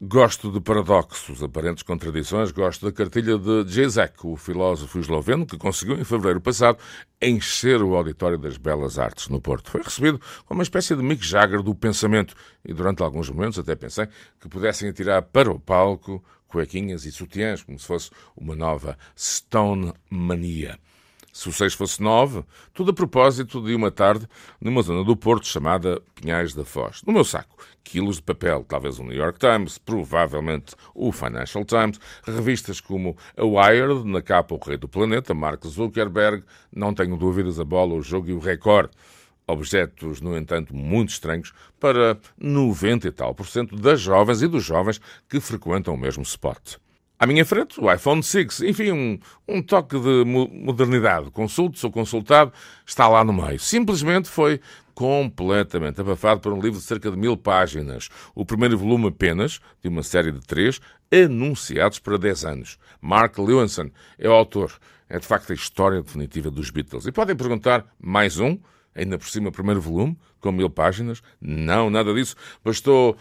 Gosto de paradoxos, aparentes contradições, gosto da cartilha de Jezek, o filósofo esloveno, que conseguiu, em fevereiro passado, encher o auditório das Belas Artes no Porto. Foi recebido como uma espécie de Mick Jagger do pensamento. E, durante alguns momentos, até pensei que pudessem atirar para o palco cuequinhas e sutiãs, como se fosse uma nova Stone Mania se o 6 fosse 9, tudo a propósito de uma tarde numa zona do Porto chamada Pinhais da Foz. No meu saco, quilos de papel, talvez o New York Times, provavelmente o Financial Times, revistas como a Wired, na capa O Rei do Planeta, Mark Zuckerberg, não tenho dúvidas, a bola, o jogo e o recorde. Objetos, no entanto, muito estranhos para 90 e tal por cento das jovens e dos jovens que frequentam o mesmo spot. À minha frente, o iPhone 6, enfim, um, um toque de modernidade. Consulte ou consultado, está lá no meio. Simplesmente foi completamente abafado por um livro de cerca de mil páginas. O primeiro volume apenas, de uma série de três, anunciados para 10 anos. Mark Lewinson é o autor. É de facto a história definitiva dos Beatles. E podem perguntar, mais um? Ainda por cima, primeiro volume, com mil páginas. Não, nada disso. Bastou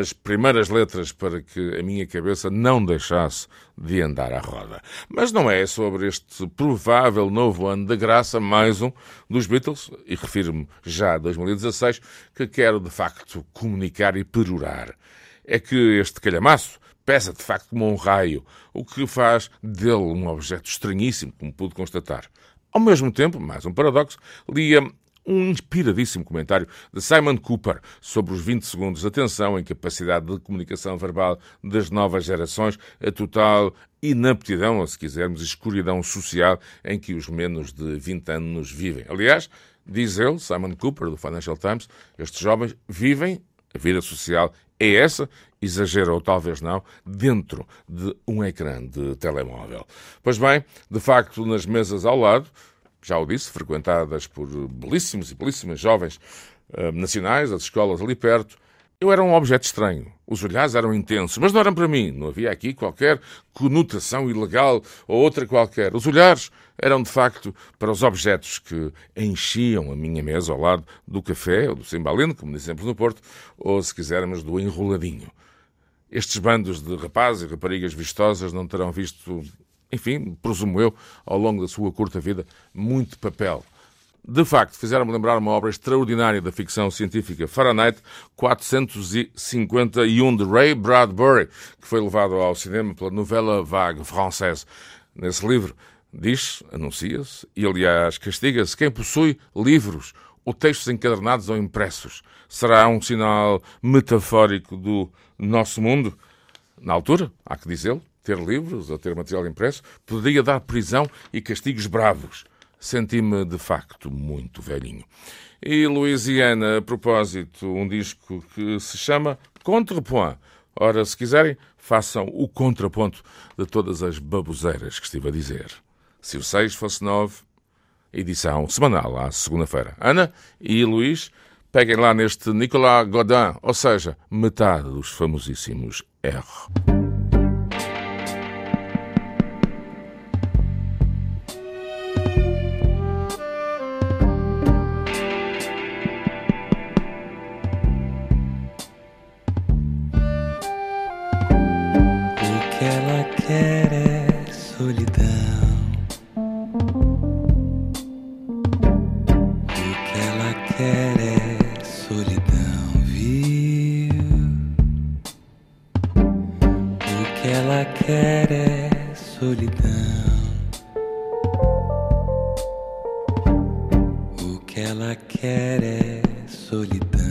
as primeiras letras para que a minha cabeça não deixasse de andar à roda. Mas não é sobre este provável novo ano de graça, mais um dos Beatles, e refiro-me já a 2016, que quero de facto comunicar e perorar. É que este calhamaço pesa de facto como um raio, o que faz dele um objeto estranhíssimo, como pude constatar. Ao mesmo tempo, mais um paradoxo, lia um inspiradíssimo comentário de Simon Cooper sobre os 20 segundos de atenção em capacidade de comunicação verbal das novas gerações, a total inaptidão, ou se quisermos, escuridão social em que os menos de 20 anos vivem. Aliás, diz ele, Simon Cooper, do Financial Times, estes jovens vivem, a vida social é essa, exagera ou talvez não, dentro de um ecrã de telemóvel. Pois bem, de facto, nas mesas ao lado, já o disse, frequentadas por belíssimos e belíssimas jovens uh, nacionais, as escolas ali perto. Eu era um objeto estranho. Os olhares eram intensos, mas não eram para mim. Não havia aqui qualquer conotação ilegal ou outra qualquer. Os olhares eram, de facto, para os objetos que enchiam a minha mesa ao lado do café ou do cimbalino, como dizemos no Porto, ou, se quisermos, do enroladinho. Estes bandos de rapazes e raparigas vistosas não terão visto enfim, presumo eu, ao longo da sua curta vida, muito papel. De facto, fizeram-me lembrar uma obra extraordinária da ficção científica, Fahrenheit 451, de Ray Bradbury, que foi levado ao cinema pela novela vague française. Nesse livro, diz, anuncia-se, e aliás castiga-se quem possui livros ou textos encadernados ou impressos. Será um sinal metafórico do nosso mundo? Na altura, há que dizê-lo, ter livros ou ter material impresso, poderia dar prisão e castigos bravos. Senti-me, de facto, muito velhinho. E Louisiana, a propósito, um disco que se chama Contrepoint. Ora, se quiserem, façam o contraponto de todas as baboseiras que estive a dizer. Se o 6 fosse 9, edição semanal, à segunda-feira. Ana e Luís, peguem lá neste Nicolas Godin, ou seja, metade dos famosíssimos R. sujas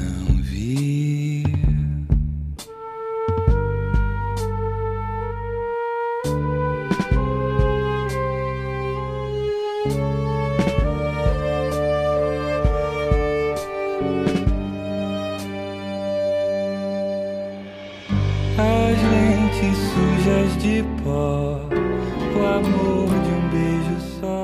de pó, o amor de um beijo só.